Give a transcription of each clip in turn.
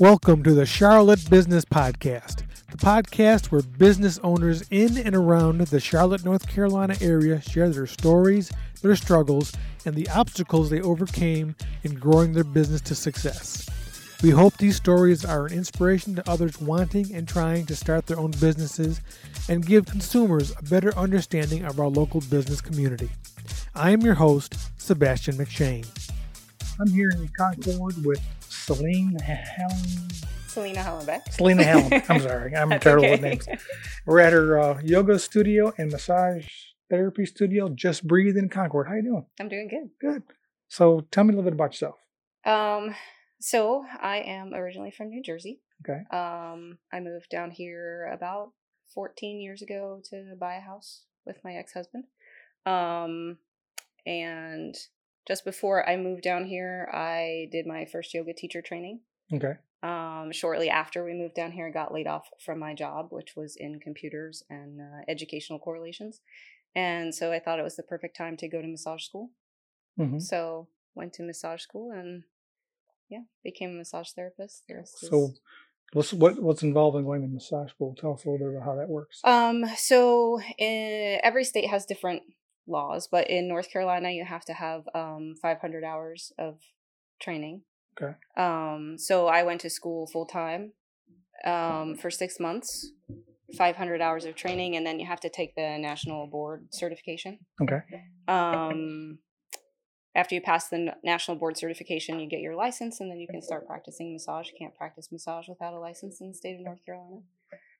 Welcome to the Charlotte Business Podcast, the podcast where business owners in and around the Charlotte, North Carolina area share their stories, their struggles, and the obstacles they overcame in growing their business to success. We hope these stories are an inspiration to others wanting and trying to start their own businesses and give consumers a better understanding of our local business community. I am your host, Sebastian McShane. I'm here in Concord with Celine Helen. Selena Hellenbeck. Selena Helen. I'm sorry. I'm terrible okay. with names. We're at her uh, yoga studio and massage therapy studio, Just Breathe in Concord. How are you doing? I'm doing good. Good. So tell me a little bit about yourself. Um, so I am originally from New Jersey. Okay. Um, I moved down here about 14 years ago to buy a house with my ex-husband. Um, and just before I moved down here, I did my first yoga teacher training. Okay. Um, shortly after we moved down here, I got laid off from my job, which was in computers and uh, educational correlations. And so I thought it was the perfect time to go to massage school. hmm So went to massage school and yeah, became a massage therapist. The rest is- So what's what, what's involved in going to massage school? Tell us a little bit about how that works. um, so in, every state has different laws, but in North Carolina, you have to have um 500 hours of training. Okay. Um, so I went to school full time um, for six months, 500 hours of training, and then you have to take the national board certification. Okay. Um, after you pass the national board certification, you get your license, and then you can start practicing massage. You can't practice massage without a license in the state of North Carolina.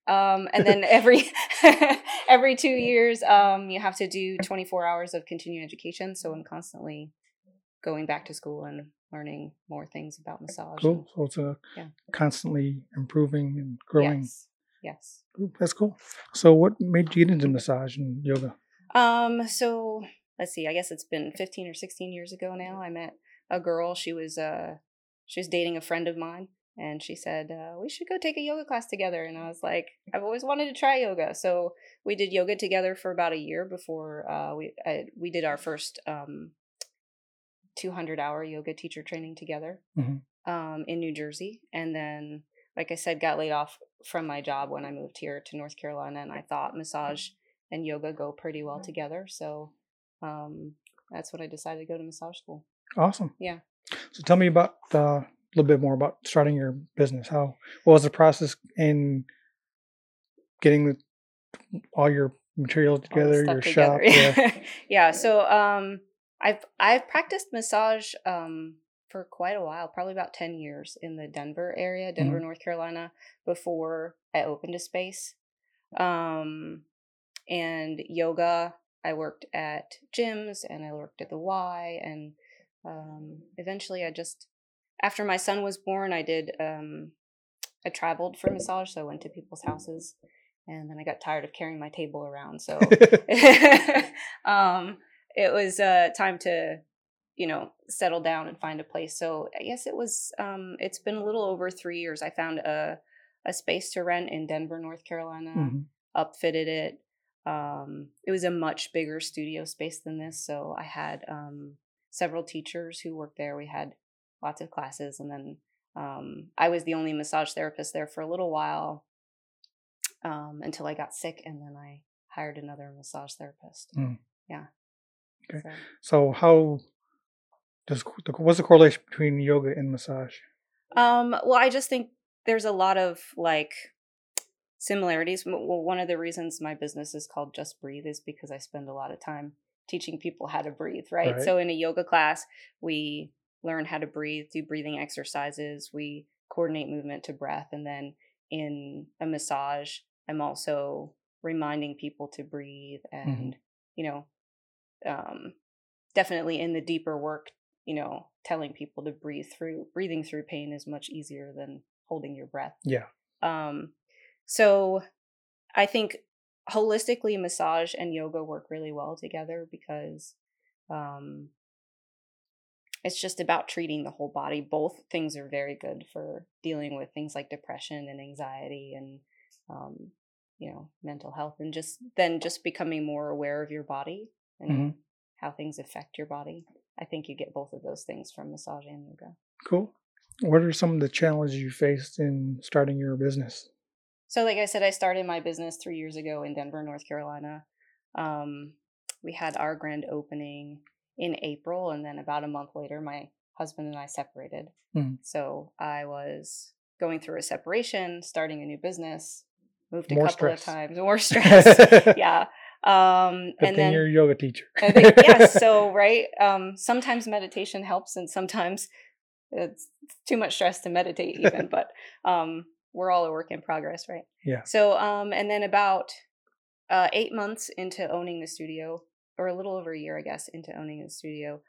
Um, and then every every two years, um, you have to do 24 hours of continuing education. So I'm constantly going back to school and learning more things about massage. Cool. So it's a Yeah. constantly improving and growing Yes. Yes. That's cool. So what made you get into massage and yoga? Um, so let's see, I guess it's been 15 or 16 years ago now. I met a girl. She was uh she was dating a friend of mine and she said, uh, we should go take a yoga class together. And I was like, I've always wanted to try yoga. So we did yoga together for about a year before uh we I, we did our first um 200 hour yoga teacher training together Mhm. um in New Jersey and then like I said got laid off from my job when I moved here to North Carolina and I thought massage and yoga go pretty well together. So um, that's when I decided to go to massage school. Awesome. Yeah. So tell me about uh, a little bit more about starting your business. How what was the process in getting the, all your materials together, your shop? Yeah. Yeah. So um, I've I've practiced massage um, for quite a while, probably about ten years in the Denver area, Denver, North Carolina, before I opened a space. Um, and yoga, I worked at gyms and I worked at the Y, and um, eventually I just after my son was born, I did um, I traveled for massage, so I went to people's houses, and then I got tired of carrying my table around, so um, it was uh, time to, you know, settle down and find a place. So I guess it was. Um, it's been a little over three years. I found a a space to rent in Denver, North Carolina. Mhm. Upfitted it. Um, it was a much bigger studio space than this, so I had um, several teachers who worked there. We had lots of classes, and then um, I was the only massage therapist there for a little while um, until I got sick, and then I hired another massage therapist. Mm. Yeah. Okay. So, So how does the, what's the correlation between yoga and massage? um, well, I just think there's a lot of like similarities. Well, one of the reasons my business is called Just Breathe is because I spend a lot of time teaching people how to breathe, right? Right. So in a yoga class, we learn how to breathe, do breathing exercises, we coordinate movement to breath, and then in a massage, I'm also reminding people to breathe and you know um definitely in the deeper work you know telling people to breathe through breathing through pain is much easier than holding your breath Yeah. um so i think holistically massage and yoga work really well together because um it's just about treating the whole body both things are very good for dealing with things like depression and anxiety and um you know mental health and just then just becoming more aware of your body and Mhm. how things affect your body I think you get both of those things from massage and yoga. Cool. What are some of the challenges you faced in starting your business? So, like I said, I started my business three years ago in Denver, North Carolina. Um, we had our grand opening in April, and then about a month later, my husband and I separated. Mm-hmm. So I was going through a separation, starting a new business, moved a More couple stress. of times, more stress. yeah. Um, Good and then you're a yoga teacher. I think, yes, so right. Um, sometimes meditation helps, and sometimes it's too much stress to meditate, even. but um, we're all a work in progress, right? Yeah. So, um, and then about uh, eight months into owning the studio, or a little over a year, I guess, into owning the studio,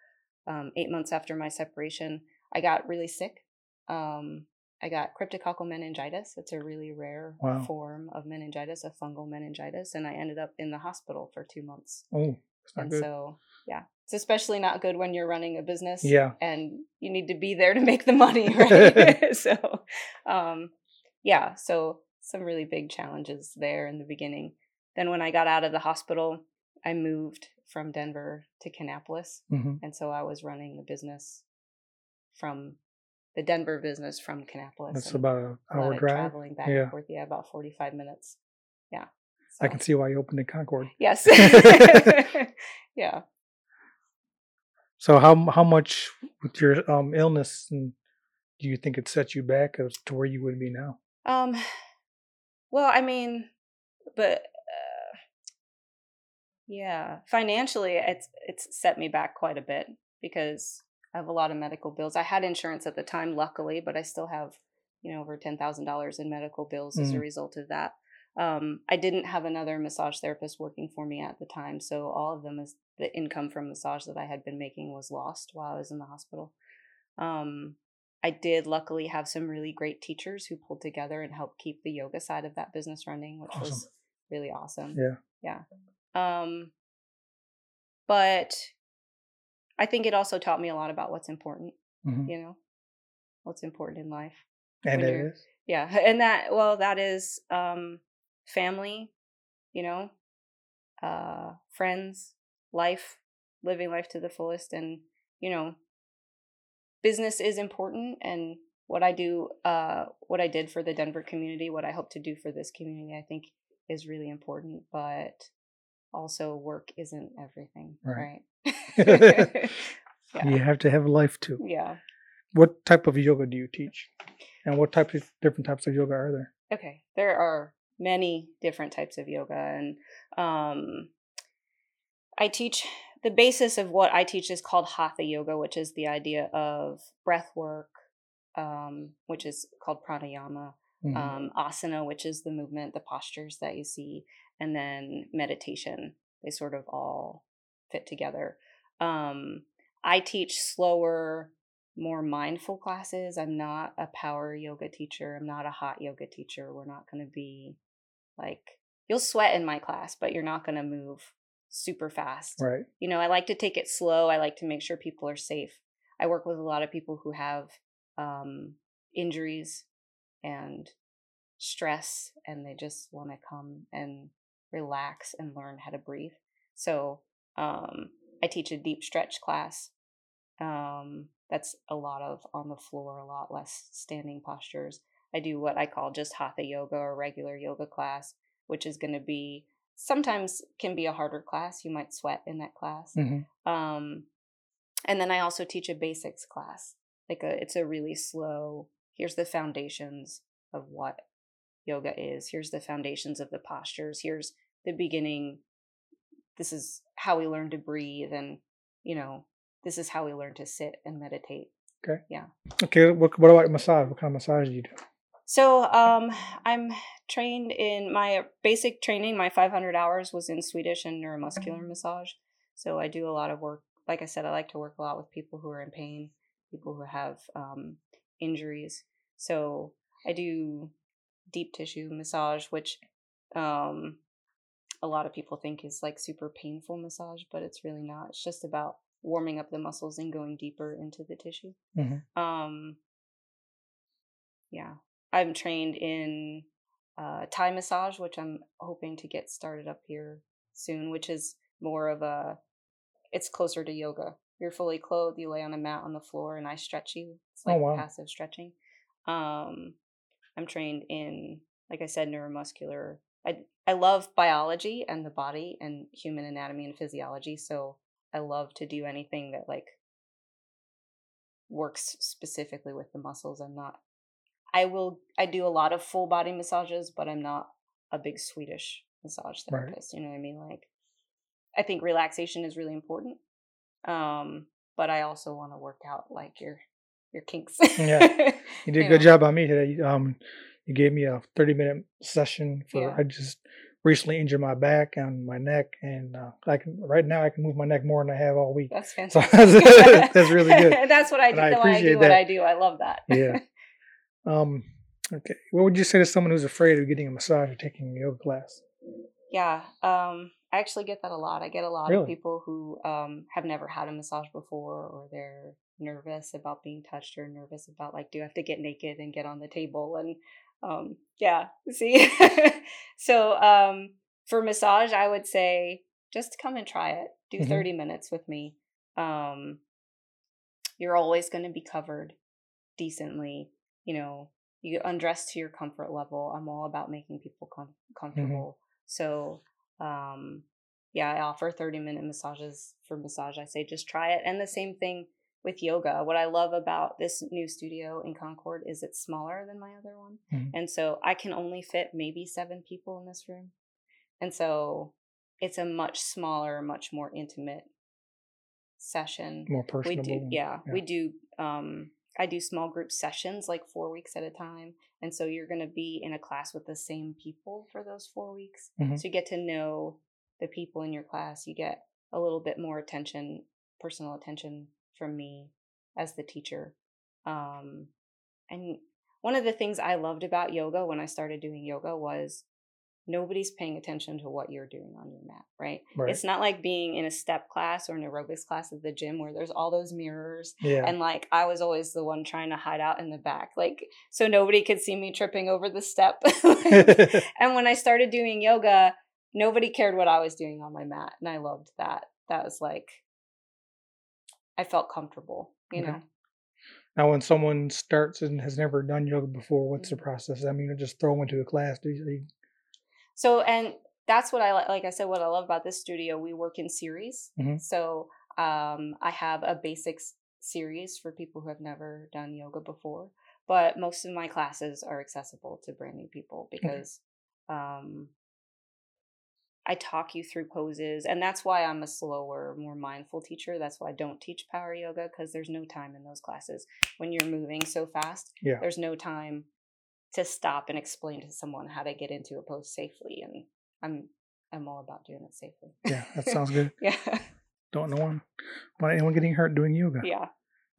um, eight months after my separation, I got really sick. Um, I got cryptococcal meningitis. It's a really rare Wow. form of meningitis, a fungal meningitis, and I ended up in the hospital for two months. Oh, it's not And good. so, yeah, it's especially not good when you're running a business yeah. and you need to be there to make the money, right? so, um, yeah, so some really big challenges there in the beginning. Then when I got out of the hospital, I moved from Denver to Kannapolis, hmm and so I was running the business from the Denver business from Kannapolis. That's about an hour drive. traveling back Yeah. and forth. Yeah, about forty-five minutes. Yeah, I can see why you opened in Concord. Yes. yeah. So how how much with your um illness and do you think it set you back as to where you would be now? Um, well, I mean, but uh, yeah, financially, it's it's set me back quite a bit because I have a lot of medical bills. I had insurance at the time, luckily, but I still have you know over ten thousand dollars in medical bills as a Mm. result of that. Um, I didn't have another massage therapist working for me at the time, so all of them is the income from massage that I had been making was lost while I was in the hospital. Um, I did luckily have some really great teachers who pulled together and helped keep the yoga side of that business running, which was really awesome. Yeah. Yeah. Um but I think it also taught me a lot about what's important, hmm you know, what's important in life. And it. Yeah. And that well, that is um family, you know, uh friends, life, living life to the fullest and, you know, business is important and what I do uh what I did for the Denver community, what I hope to do for this community, I think is really important, but also work isn't everything, Right. right? yeah. You have to have a life too. yeah. What type of yoga do you teach? And what types of different types of yoga are there? Okay, there are many different types of yoga, and um, I teach the basis of what I teach is called hatha yoga, which is the idea of breath work, um, which is called pranayama, Mhm. um, asana, which is the movement, the postures that you see, and then meditation. They sort of all fit together. Um, I teach slower, more mindful classes. I'm not a power yoga teacher. I'm not a hot yoga teacher. We're not going to be like, you'll sweat in my class, but you're not going to move super fast. Right. you know i like to take it slow i like to make sure people are safe. I work with a lot of people who have um, injuries and stress and they just want to come and relax and learn how to breathe. So um, i teach a deep stretch class um, that's a lot of on the floor a lot less standing postures. I do what i call just hatha yoga or regular yoga class which is going to be sometimes can be a harder class. You might sweat in that class. hmm Um, and then I also teach a basics class. Like a, it's a really slow. Here's the foundations of what yoga is. Here's the foundations of the postures. Here's the beginning. This is how we learn to breathe, and you know, this is how we learn to sit and meditate. Okay. Yeah. Okay. What, what about massage? What kind of massage do you do? So, um, I'm trained in my basic training. My 500 hours was in Swedish and neuromuscular massage. So I do a lot of work. Like I said, I like to work a lot with people who are in pain, people who have um, injuries. So I do deep tissue massage, which um, a lot of people think is like super painful massage, but it's really not. It's just about warming up the muscles and going deeper into the tissue. Mhm. Um, yeah, I'm trained in uh, Thai massage, which I'm hoping to get started up here soon, which is more of a, it's closer to yoga. you're fully clothed, you lay on a mat on the floor, and I stretch you. It's Oh, like wow. passive stretching. Um, I'm trained in, like I said, neuromuscular. I I love biology and the body and human anatomy and physiology. So I love to do anything that like works specifically with the muscles. I'm not. I will. I do a lot of full body massages, but I'm not a big Swedish massage Right. therapist. You know what I mean? Like, I think relaxation is really important. Um, but I also want to work out like your your kinks. Yeah. You did a good job on me today. You, Um, you gave me a 30 minute session for, Yeah. I just recently injured my back and my neck. And uh, I can, right now, I can move my neck more than I have all week. That's So fantastic. that's really good. That's what I do. I why I appreciate do what. I do. I love that. Yeah. Um, okay. What would you say to someone who's afraid of getting a massage or taking a yoga class? Yeah, um, I actually get that a lot. I get a lot Really? of people who um, have never had a massage before, or they're nervous about being touched, or nervous about like, do I have to get naked and get on the table? And um, yeah, see. so um, for massage, I would say just come and try it. Do Mhm. thirty minutes with me. Um, you're always going to be covered decently. You know, you undress to your comfort level. I'm all about making people com- comfortable. So, um, yeah, I offer 30 minute massages for massage. I say just try it. And the same thing with yoga. What I love about this new studio in Concord is it's smaller than my other one. Mhm. And so I can only fit maybe seven people in this room. And so it's a much smaller, much more intimate session More we personable? do and- yeah, we do um i do small group sessions like four weeks at a time and so you're going to be in a class with the same people for those four weeks Mhm. so you get to know the people in your class you get a little bit more attention personal attention from me as the teacher um and one of the things i loved about yoga when i started doing yoga was nobody's paying attention to what you're doing on your mat right Right. it's not like being in a step class or an aerobics class at the gym where there's all those mirrors. yeah. And like I was always the one trying to hide out in the back, like so nobody could see me tripping over the step. and when I started doing yoga, nobody cared what I was doing on my mat. And I loved that. That was like, I felt comfortable, you Okay. know? now, when someone starts and has never done yoga before, what's the Mhm. process? I mean, you just throw them into a class. Do you, So, and that's what I li- like. I said, what I love about this studio, we work in series. Mhm. So, um, I have a basics series for people who have never done yoga before, but most of my classes are accessible to brand new people because, um, I talk you through poses, and that's why I'm a slower, more mindful teacher. That's why I don't teach power yoga because there's no time in those classes when you're moving so fast. Yeah. There's no time to stop and explain to someone how to get into a pose safely, and I'm I'm all about doing it safely. yeah, that sounds good. yeah, Don't know one, want anyone getting hurt doing yoga. yeah,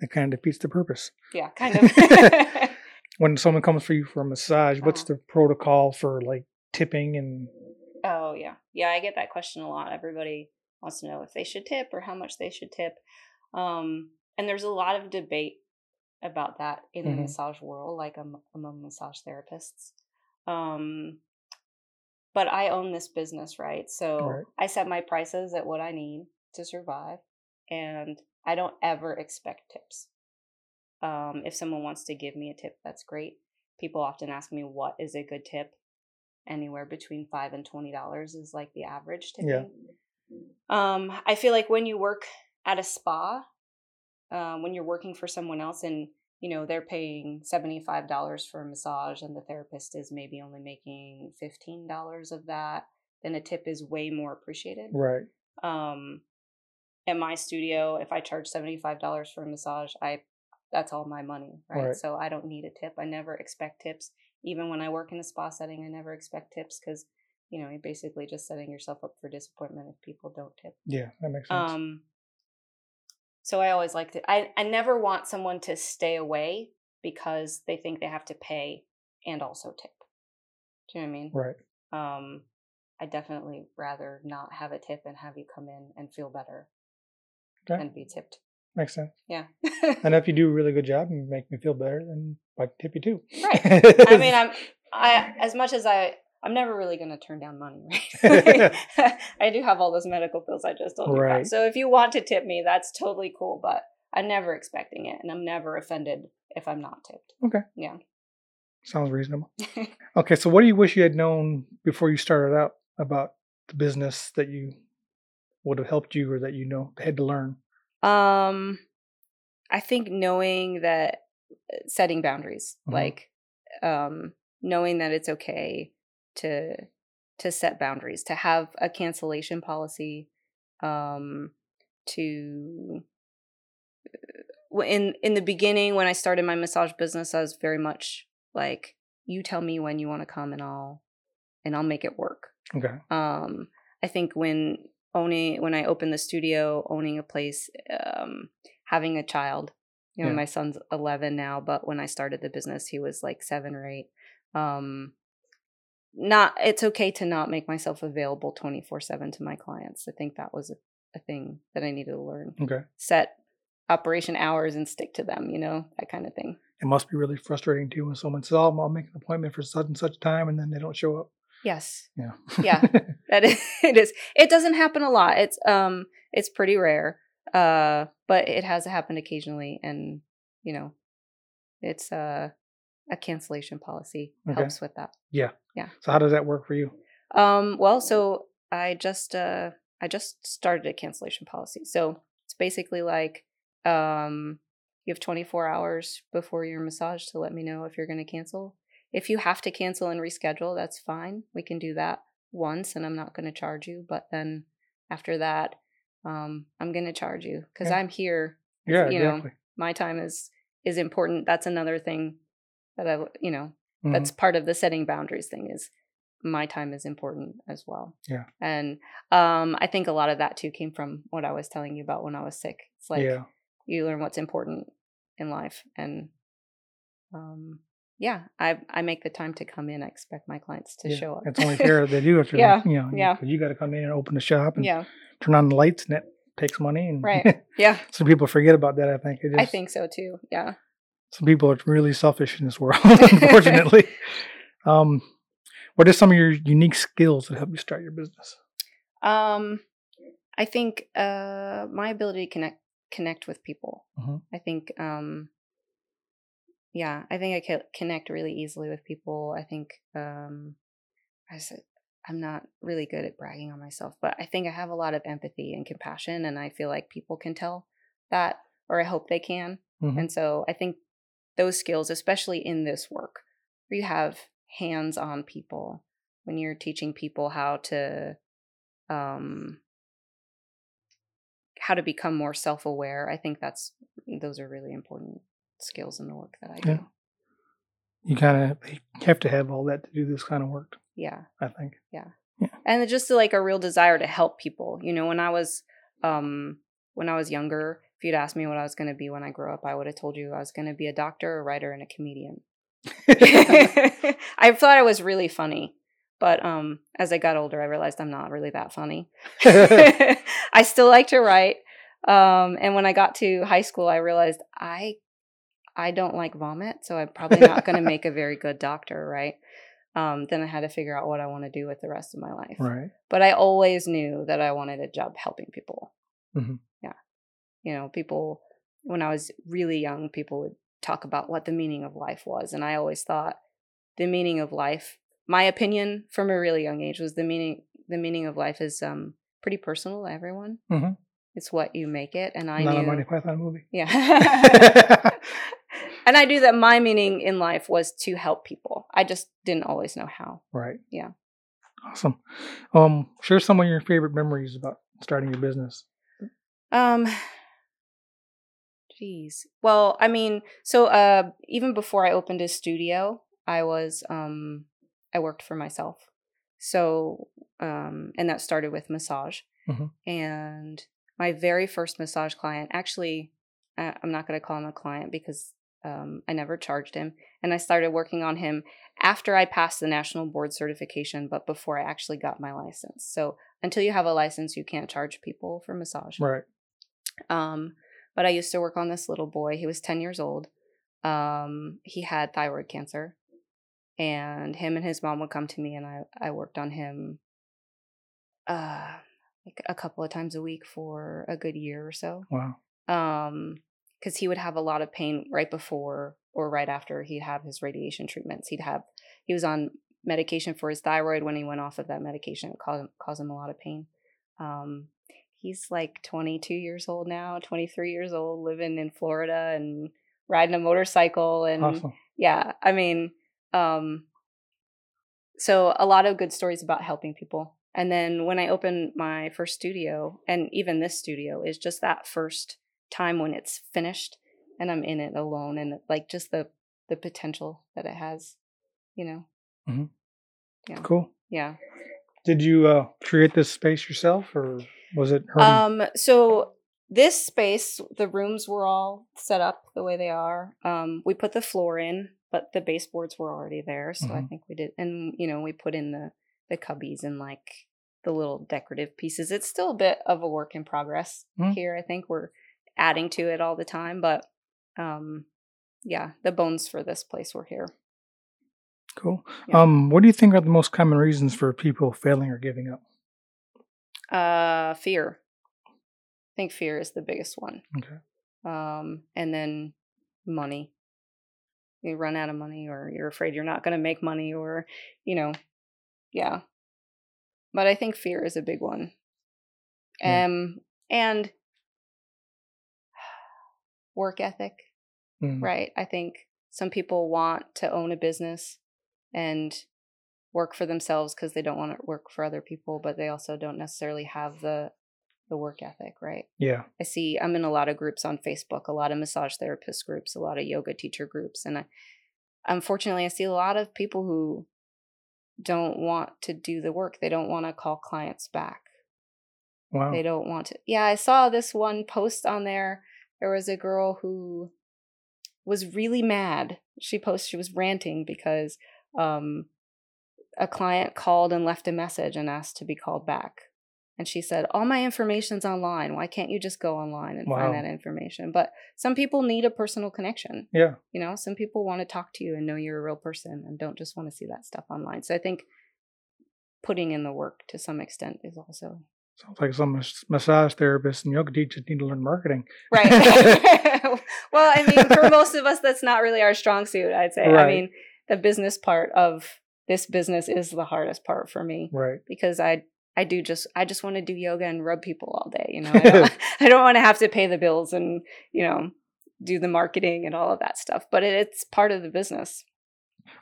That kind of defeats the purpose. yeah, kind of. When someone comes for you for a massage, what's Uh-huh. the protocol for like tipping and oh yeah, yeah. I get that question a lot. Everybody wants to know if they should tip or how much they should tip, um, and there's a lot of debate about that in the Mhm. massage world, like am- among massage therapists. Um, but I own this business, right? So Right. I set my prices at what I need to survive, and I don't ever expect tips. Um, if someone wants to give me a tip, that's great. People often ask me what is a good tip. Anywhere between five and twenty dollars is like the average tipping. Yeah. Um, I feel like when you work at a spa, um, when you're working for someone else and you know they're paying $75 for a massage and the therapist is maybe only making $15 of that then a tip is way more appreciated right? um at my studio if i charge $75 for a massage i that's all my money right? Right. so i don't need a tip i never expect tips even when i work in a spa setting i never expect tips because you know you're basically just setting yourself up for disappointment if people don't tip Yeah, that makes sense. um, so I always like to. I I never want someone to stay away because they think they have to pay and also tip. Do you know what I mean? right. Um, I definitely rather not have a tip and have you come in and feel better Okay. and be tipped. Makes sense. Yeah. And if you do a really good job and make me feel better, then I tip you too. Right. I mean, I'm I as much as I I'm never really going to turn down money, right? I do have all those medical bills I just told you about. So if you want to tip me, that's totally cool, but I'm never expecting it and I'm never offended if I'm not tipped. Okay. Yeah. Sounds reasonable. Okay, so what do you wish you had known before you started out about the business that you would have helped you or that you know had to learn? Um, I think knowing that uh, setting boundaries, Mhm. like um, knowing that it's okay to to set boundaries, to have a cancellation policy, um, to in in the beginning when I started my massage business, I was very much like, you tell me when you want to come, and I'll and I'll make it work Okay. um i think when owning when i opened the studio owning a place um having a child you know Yeah. my son's 11 now but when i started the business he was like 7 or 8 um not it's okay to not make myself available 24/7 to my clients i think that was a, a thing that i needed to learn Okay. set operation hours and stick to them you know that kind of thing It must be really frustrating too when someone says, "Oh, I'll make an appointment for such and such time," and then they don't show up. yes Yeah. Yeah. that is, it is it doesn't happen a lot it's um it's pretty rare uh but it has happened occasionally and you know it's uh, a cancellation policy Okay. helps with that Yeah. Yeah. so how does that work for you? um well so i just uh i just started a cancellation policy so it's basically like um you have 24 hours before your massage to let me know if you're going to cancel if you have to cancel and reschedule that's fine we can do that once and i'm not going to charge you but then after that um i'm going to charge you because Yeah. i'm here Yeah, you know, exactly. my time is is important that's another thing that i you know Mhm. that's part of the setting boundaries thing is my time is important as well Yeah. and um i think a lot of that too came from what i was telling you about when i was sick it's like yeah. you learn what's important in life and um yeah i i make the time to come in i expect my clients to yeah. show up It's only fair that they do if you're Yeah, you know, yeah. you, got to come in and open the shop and yeah turn on the lights, and it takes money. And Right. yeah some people forget about that. I think. I think so too yeah some people are really selfish in this world, unfortunately. um, what are some of your unique skills that help you start your business? Um, I think uh, my ability to connect connect with people. Mhm. I think, um, yeah, I think I can connect really easily with people. I think, um, I said I'm not really good at bragging on myself, but I think I have a lot of empathy and compassion, and I feel like people can tell that, or I hope they can. Mhm. And so I think those skills, especially in this work, where you have hands on people, when you're teaching people how to um how to become more self-aware, I think that's those are really important skills in the work that I do. Yeah. You kind of have to have all that to do this kind of work. Yeah. I think. Yeah. Yeah. And just like a real desire to help people. You know, when I was um when I was younger, if you'd asked me what I was going to be when I grew up, I would have told you I was going to be a doctor, a writer, and a comedian. I thought I was really funny, but um, as I got older, I realized I'm not really that funny. I still like to write, um, and when I got to high school, I realized I I don't like vomit, so I'm probably not going to make a very good doctor, right? Um, then I had to figure out what I want to do with the rest of my life. right. But I always knew that I wanted a job helping people. Mhm. You know, people when I was really young, people would talk about what the meaning of life was, and I always thought the meaning of life. My opinion from a really young age was the meaning. The meaning of life is um pretty personal to everyone. Mhm. It's what you make it, and I Not a knew. Monty Python movie. Yeah. and I knew that my meaning in life was to help people. I just didn't always know how. right. Yeah. Awesome. Um, share some of your favorite memories about starting your business. Um Jeez. Well, I mean, so uh even before I opened a studio, I was um I worked for myself. So um and that started with massage. Mhm. And my very first massage client, actually uh, I'm not going to call him a client because um I never charged him and I started working on him after I passed the national board certification but before I actually got my license. So until you have a license, you can't charge people for massage. Right. Um, but I used to work on this little boy. He was 10 years old. Um, he had thyroid cancer. and him and his mom would come to me, and I I worked on him, uh, like a couple of times a week for a good year or so. Wow. Um, because he would have a lot of pain right before or right after he'd have his radiation treatments. He'd have he was on medication for his thyroid. When he went off of that medication, it caused caused him a lot of pain. Um, he's like 22 years old now, 23 years old, living in Florida and riding a motorcycle and Awesome. yeah, I mean, um, so a lot of good stories about helping people. And then when I opened my first studio, and even this studio is just that first time when it's finished and I'm in it alone, and like just the the potential that it has, you know. Mm-hmm. Yeah. Cool. Yeah. Did you uh, create this space yourself, or was it her? Um, so this space, the rooms were all set up the way they are. Um, we put the floor in, but the baseboards were already there, so I Mhm. think we did. And you know, we put in the the cubbies and like the little decorative pieces. It's still a bit of a work in progress Mm. here. I think we're adding to it all the time, but um, yeah, the bones for this place were here. cool. yeah. Um, what do you think are the most common reasons for people failing or giving up? Uh, fear. I think fear is the biggest one. Okay. um, and then money. You run out of money, or you're afraid you're not going to make money, or you know, yeah. But I think fear is a big one. Yeah. Um, and work ethic, Mm, right? I think some people want to own a business and work for themselves because they don't want to work for other people, but they also don't necessarily have the the work ethic, right? Yeah. I see I'm in a lot of groups on Facebook, a lot of massage therapist groups, a lot of yoga teacher groups, and I, unfortunately, I see a lot of people who don't want to do the work. They don't want to call clients back. Wow. They don't want to. Yeah, I saw this one post on there. There was a girl who was really mad. She posted she was ranting because um a client called and left a message and asked to be called back. And she said, All my information's online. Why can't you just go online and Wow. find that information? But some people need a personal connection. Yeah. You know, some people want to talk to you and know you're a real person and don't just want to see that stuff online. So I think putting in the work to some extent is also Sounds like some massage therapists and yoga teachers need to learn marketing. right. well, I mean, for most of us, that's not really our strong suit, I'd say. I mean, the business part of this business is the hardest part for me Right. because I I do just I just want to do yoga and rub people all day, you know. I don't, I don't want to have to pay the bills and, you know, do the marketing and all of that stuff, but it, it's part of the business.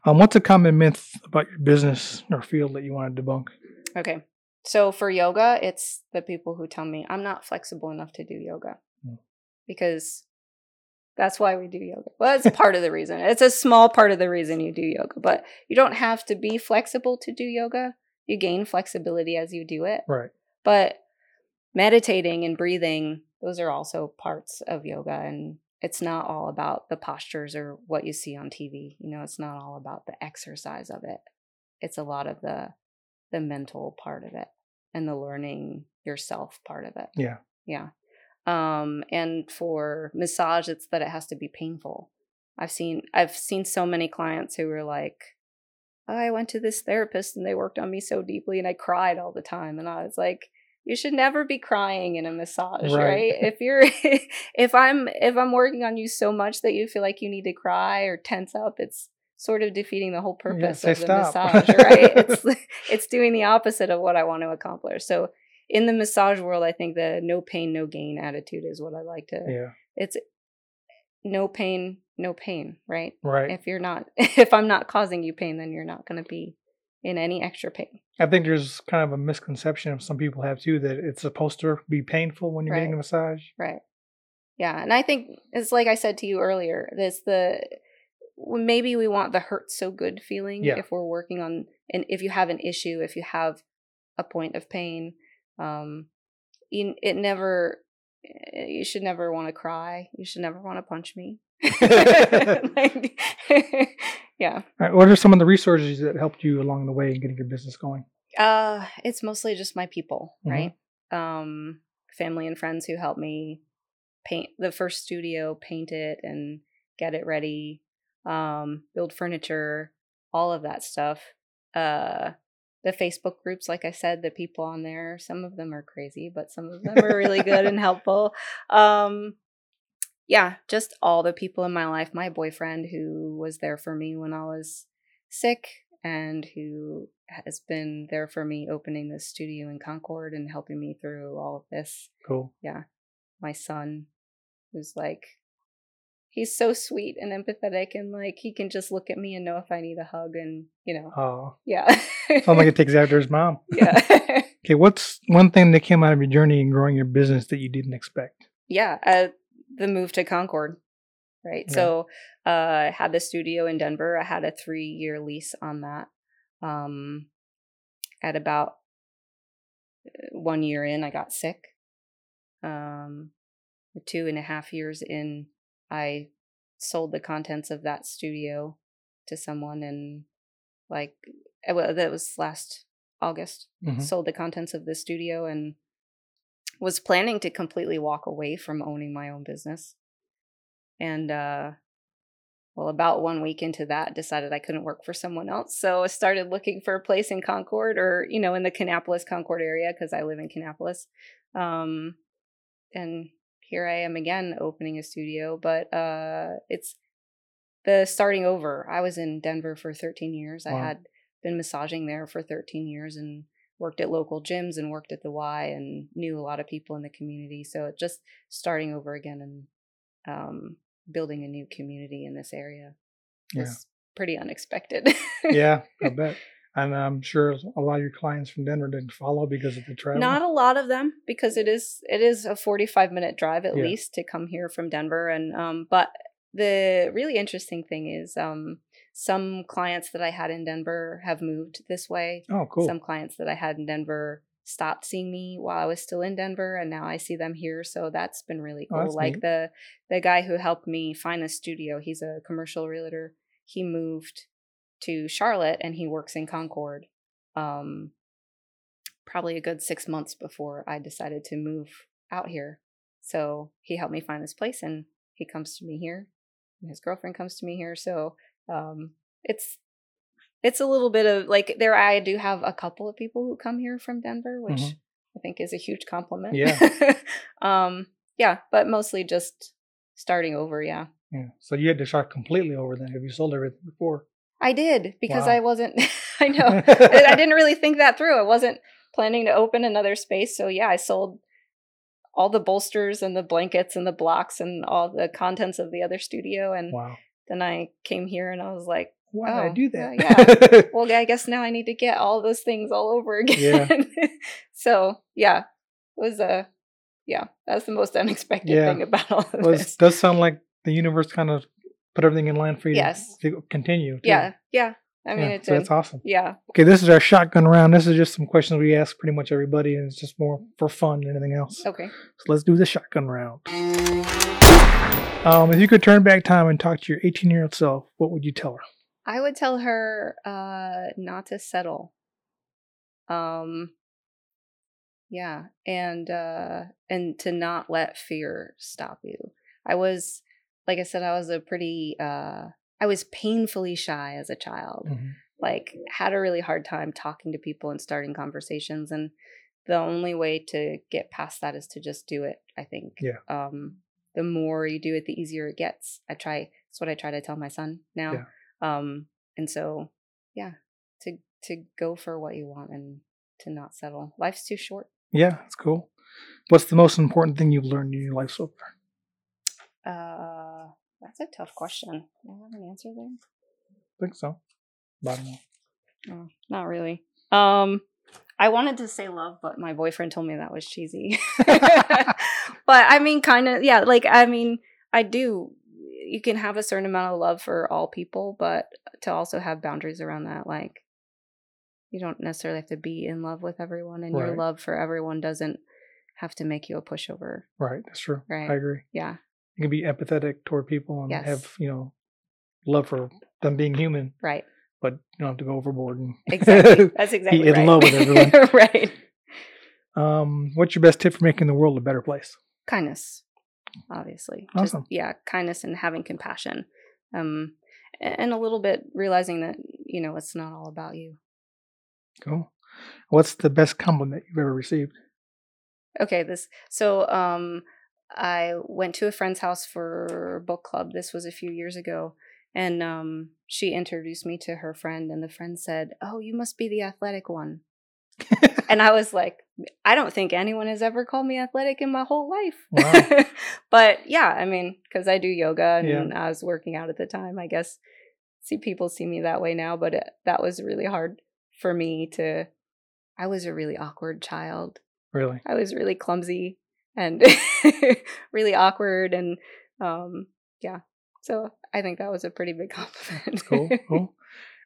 Um, what's a common myth about your business or field that you want to debunk? Okay. So for yoga, it's the people who tell me I'm not flexible enough to do yoga Hmm. because that's why we do yoga. Well, it's part of the reason. It's a small part of the reason you do yoga, but you don't have to be flexible to do yoga. You gain flexibility as you do it. Right. But meditating and breathing, those are also parts of yoga. And it's not all about the postures or what you see on TV. You know, it's not all about the exercise of it. It's a lot of the the mental part of it and the learning yourself part of it. Yeah. Yeah. Um, and for massage, it's that it has to be painful. I've seen I've seen so many clients who were like, oh, I went to this therapist and they worked on me so deeply and I cried all the time. And I was like, you should never be crying in a massage, Right. right? If you're if I'm if I'm working on you so much that you feel like you need to cry or tense up, it's sort of defeating the whole purpose say of the stop. massage, right? it's it's doing the opposite of what I want to accomplish. So in the massage world, I think the no pain, no gain attitude is what I like to. Yeah. It's eh, no pain, no pain, right? Right. If you're not, if I'm not causing you pain, then you're not going to be in any extra pain. I think there's kind of a misconception of some people have too that it's supposed to be painful when you're getting a massage. Right. Yeah. And I think it's like I said to you earlier, there's the maybe we want the hurt so good feeling Yeah. if we're working on, and if you have an issue, if you have a point of pain, um, you, it never, eh, you should never want to cry. You should never want to punch me. Like, yeah. Right, what are some of the resources that helped you along the way in getting your business going? Uh, it's mostly just my people, Mhm. right? Um, family and friends who helped me paint the first studio, paint it and get it ready, um, build furniture, all of that stuff. Uh, the Facebook groups, like I said, the people on there, some of them are crazy, but some of them are really good and helpful. Um, yeah, just all the people in my life. My boyfriend, who was there for me when I was sick and who has been there for me opening the studio in Concord and helping me through all of this. Cool. Yeah. My son, who's like, he's so sweet and empathetic and like he can just look at me and know if I need a hug and, you know. Oh, Yeah. sounds like it takes after his mom. yeah. Okay, what's one thing that came out of your journey in growing your business that you didn't expect? yeah. Uh, the move to Concord. Right. Yeah. So uh, I had the studio in Denver. I had a three year lease on that. Um, at about uh, one year in, I got sick. Um, two and a half years in, I sold the contents of that studio to someone, and like uh, well, that was last August. Mhm. Sold the contents of the studio and was planning to completely walk away from owning my own business. And uh well, about one week into that, decided I couldn't work for someone else. So I started looking for a place in Concord or, you know, in the Kannapolis, Concord area, because I live in Kannapolis. Um, and here I am again opening a studio, but uh, it's the starting over. I was in Denver for 13 years. I had been massaging there for 13 years and worked at local gyms and worked at the Y and knew a lot of people in the community. So it just starting over again and um, building a new community in this area Yeah. was pretty unexpected. yeah, I bet. And I'm sure a lot of your clients from Denver didn't follow because of the travel. Not a lot of them because it is it is a 45 minute drive at Yeah. least to come here from Denver and um but the really interesting thing is um some clients that I had in Denver have moved this way. oh, cool. Some clients that I had in Denver stopped seeing me while I was still in Denver and now I see them here so that's been really Oh, cool. that's like neat. the the guy who helped me find the studio, he's a commercial realtor. He moved to Charlotte and he works in Concord. Um probably a good 6 months before I decided to move out here. So he helped me find this place and he comes to me here. And his girlfriend comes to me here. So um it's it's a little bit of like there I do have a couple of people who come here from Denver, which Mhm. I think is a huge compliment. Yeah. um yeah, but mostly just starting over, yeah. yeah. So you had to start completely over then. Have you sold everything before? I did because Wow. I wasn't I know. I didn't really think that through. I wasn't planning to open another space. So yeah, I sold all the bolsters and the blankets and the blocks and all the contents of the other studio and Wow. then I came here and I was like, Why did I Oh, do that? well, I guess now I need to get all those things all over again. so yeah, it was a yeah, that's the most unexpected Yeah. thing about all of well, it this. does sound like the universe kind of put everything in line for you Yes. to, to continue. too. Yeah, yeah. I mean, Yeah, it's so that's awesome. yeah, Okay, this is our shotgun round. This is just some questions we ask pretty much everybody, and it's just more for fun than anything else. okay. So let's do the shotgun round. Um, if you could turn back time and talk to your 18 year old self, what would you tell her? I would tell her uh not to settle. Um yeah, and uh and to not let fear stop you. I was like I said I was a pretty uh I was painfully shy as a child. Mhm. Like had a really hard time talking to people and starting conversations and the only way to get past that is to just do it, I think. Yeah. Um the more you do it the easier it gets. I try that's what I try to tell my son now Yeah. um and so yeah to to go for what you want and to not settle life's too short Yeah, that's cool. What's the most important thing you've learned in your life so far? uh that's a tough question do i have an answer there I think so. Bottom line. no, not really um i wanted to say love but my boyfriend told me that was cheesy but i mean kind of yeah like i mean i do you can have a certain amount of love for all people but to also have boundaries around that like you don't necessarily have to be in love with everyone and your love for everyone doesn't have to make you a pushover Right, that's true. Right. I agree. yeah You can be empathetic toward people and Yes. have, you know, love for them being human, right but you don't have to go overboard and exactly that's exactly in right. love with everyone. right um, what's your best tip for making the world a better place? kindness obviously Awesome. just yeah kindness and having compassion um and a little bit realizing that you know it's not all about you. Cool. What's the best compliment you've ever received? Okay, this so um I went to a friend's house for book club. This was a few years ago. And um, she introduced me to her friend, and the friend said, Oh, you must be the athletic one. and I was like, I don't think anyone has ever called me athletic in my whole life. Wow. but yeah, I mean, because I do yoga and yeah. I was working out at the time, I guess. See, people see me that way now, but it, that was really hard for me to. I was a really awkward child. Really? I was really clumsy and really awkward and um yeah. So i think that was a pretty big compliment. cool cool.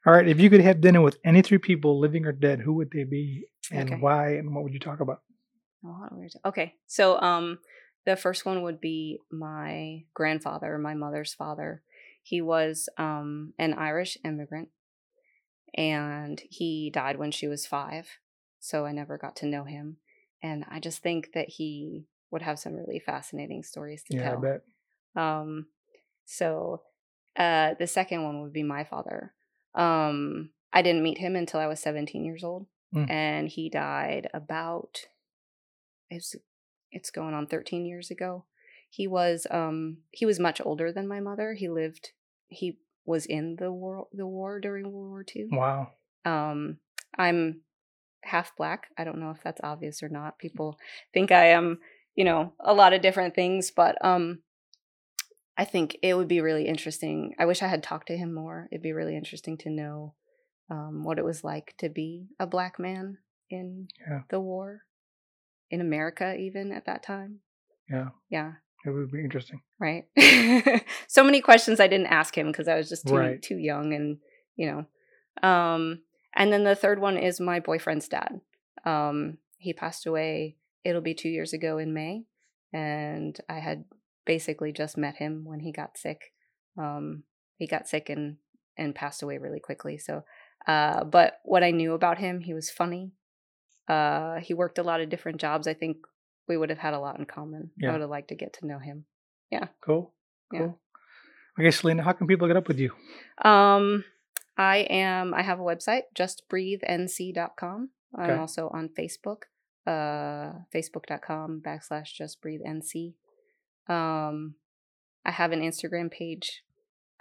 All right if you could have dinner with any three people living or dead who would they be and okay. why and what would you talk about? Okay so um the first one would be my grandfather my mother's father. He was um an irish immigrant and he died when she was five so i never got to know him. And i just think that he would have some really fascinating stories to yeah, tell. I bet. Um, so uh, the second one would be my father. Um, I didn't meet him until I was 17 years old, mm. and he died about it's it's going on 13 years ago. He was um he was much older than my mother. He lived he was in the war the war during World War II. Wow. Um, I'm half black. I don't know if that's obvious or not. People think I am you know, a lot of different things. But um, I think it would be really interesting. I wish I had talked to him more. It'd be really interesting to know um, what it was like to be a black man in yeah. the war, in America, even at that time. Yeah. Yeah. It would be interesting. Right. so many questions I didn't ask him because I was just too right. too young and you know. Um and then the third one is my boyfriend's dad. Um he passed away it'll be two years ago in May, and I had basically just met him when he got sick. Um, he got sick and and passed away really quickly. So, uh, but what I knew about him, he was funny. Uh, he worked a lot of different jobs. I think we would have had a lot in common. Yeah. I would have liked to get to know him. Yeah. Cool. Cool. Yeah. Okay, Selena, how can people get up with you? Um, I am. I have a website, justbreathenc.com. Okay. I'm also on Facebook uh, facebook.com backslash just breathe nc. Um, I have an Instagram page.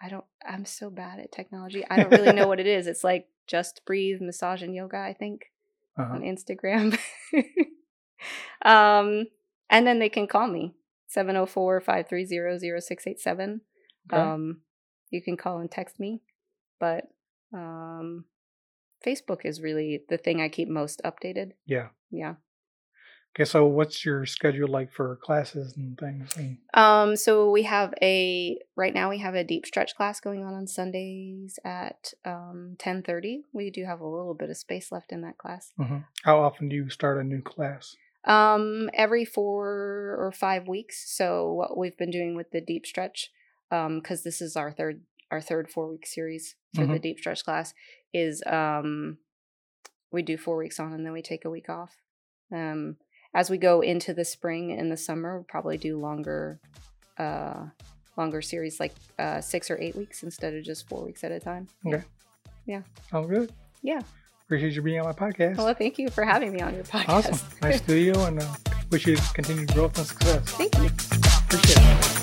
I don't, I'm so bad at technology. I don't really know what it is. It's like just breathe massage and yoga, I think, uh-huh. on Instagram. um, and then they can call me 704 530 0687. Um, you can call and text me, but um, Facebook is really the thing I keep most updated. Yeah. Yeah. Okay, so what's your schedule like for classes and things? Um, so we have a right now we have a deep stretch class going on on Sundays at um ten thirty. We do have a little bit of space left in that class. Mm-hmm. How often do you start a new class? Um, every four or five weeks. So what we've been doing with the deep stretch, um, because this is our third our third four week series for mm-hmm. the deep stretch class, is um, we do four weeks on and then we take a week off. Um, as we go into the spring and the summer, we'll probably do longer, uh, longer series like uh, six or eight weeks instead of just four weeks at a time. Okay. Yeah. Sounds good. Yeah. Appreciate you being on my podcast. Well, thank you for having me on your podcast. Awesome. Nice studio and uh, wish you continued growth and success. Thank you. Appreciate it.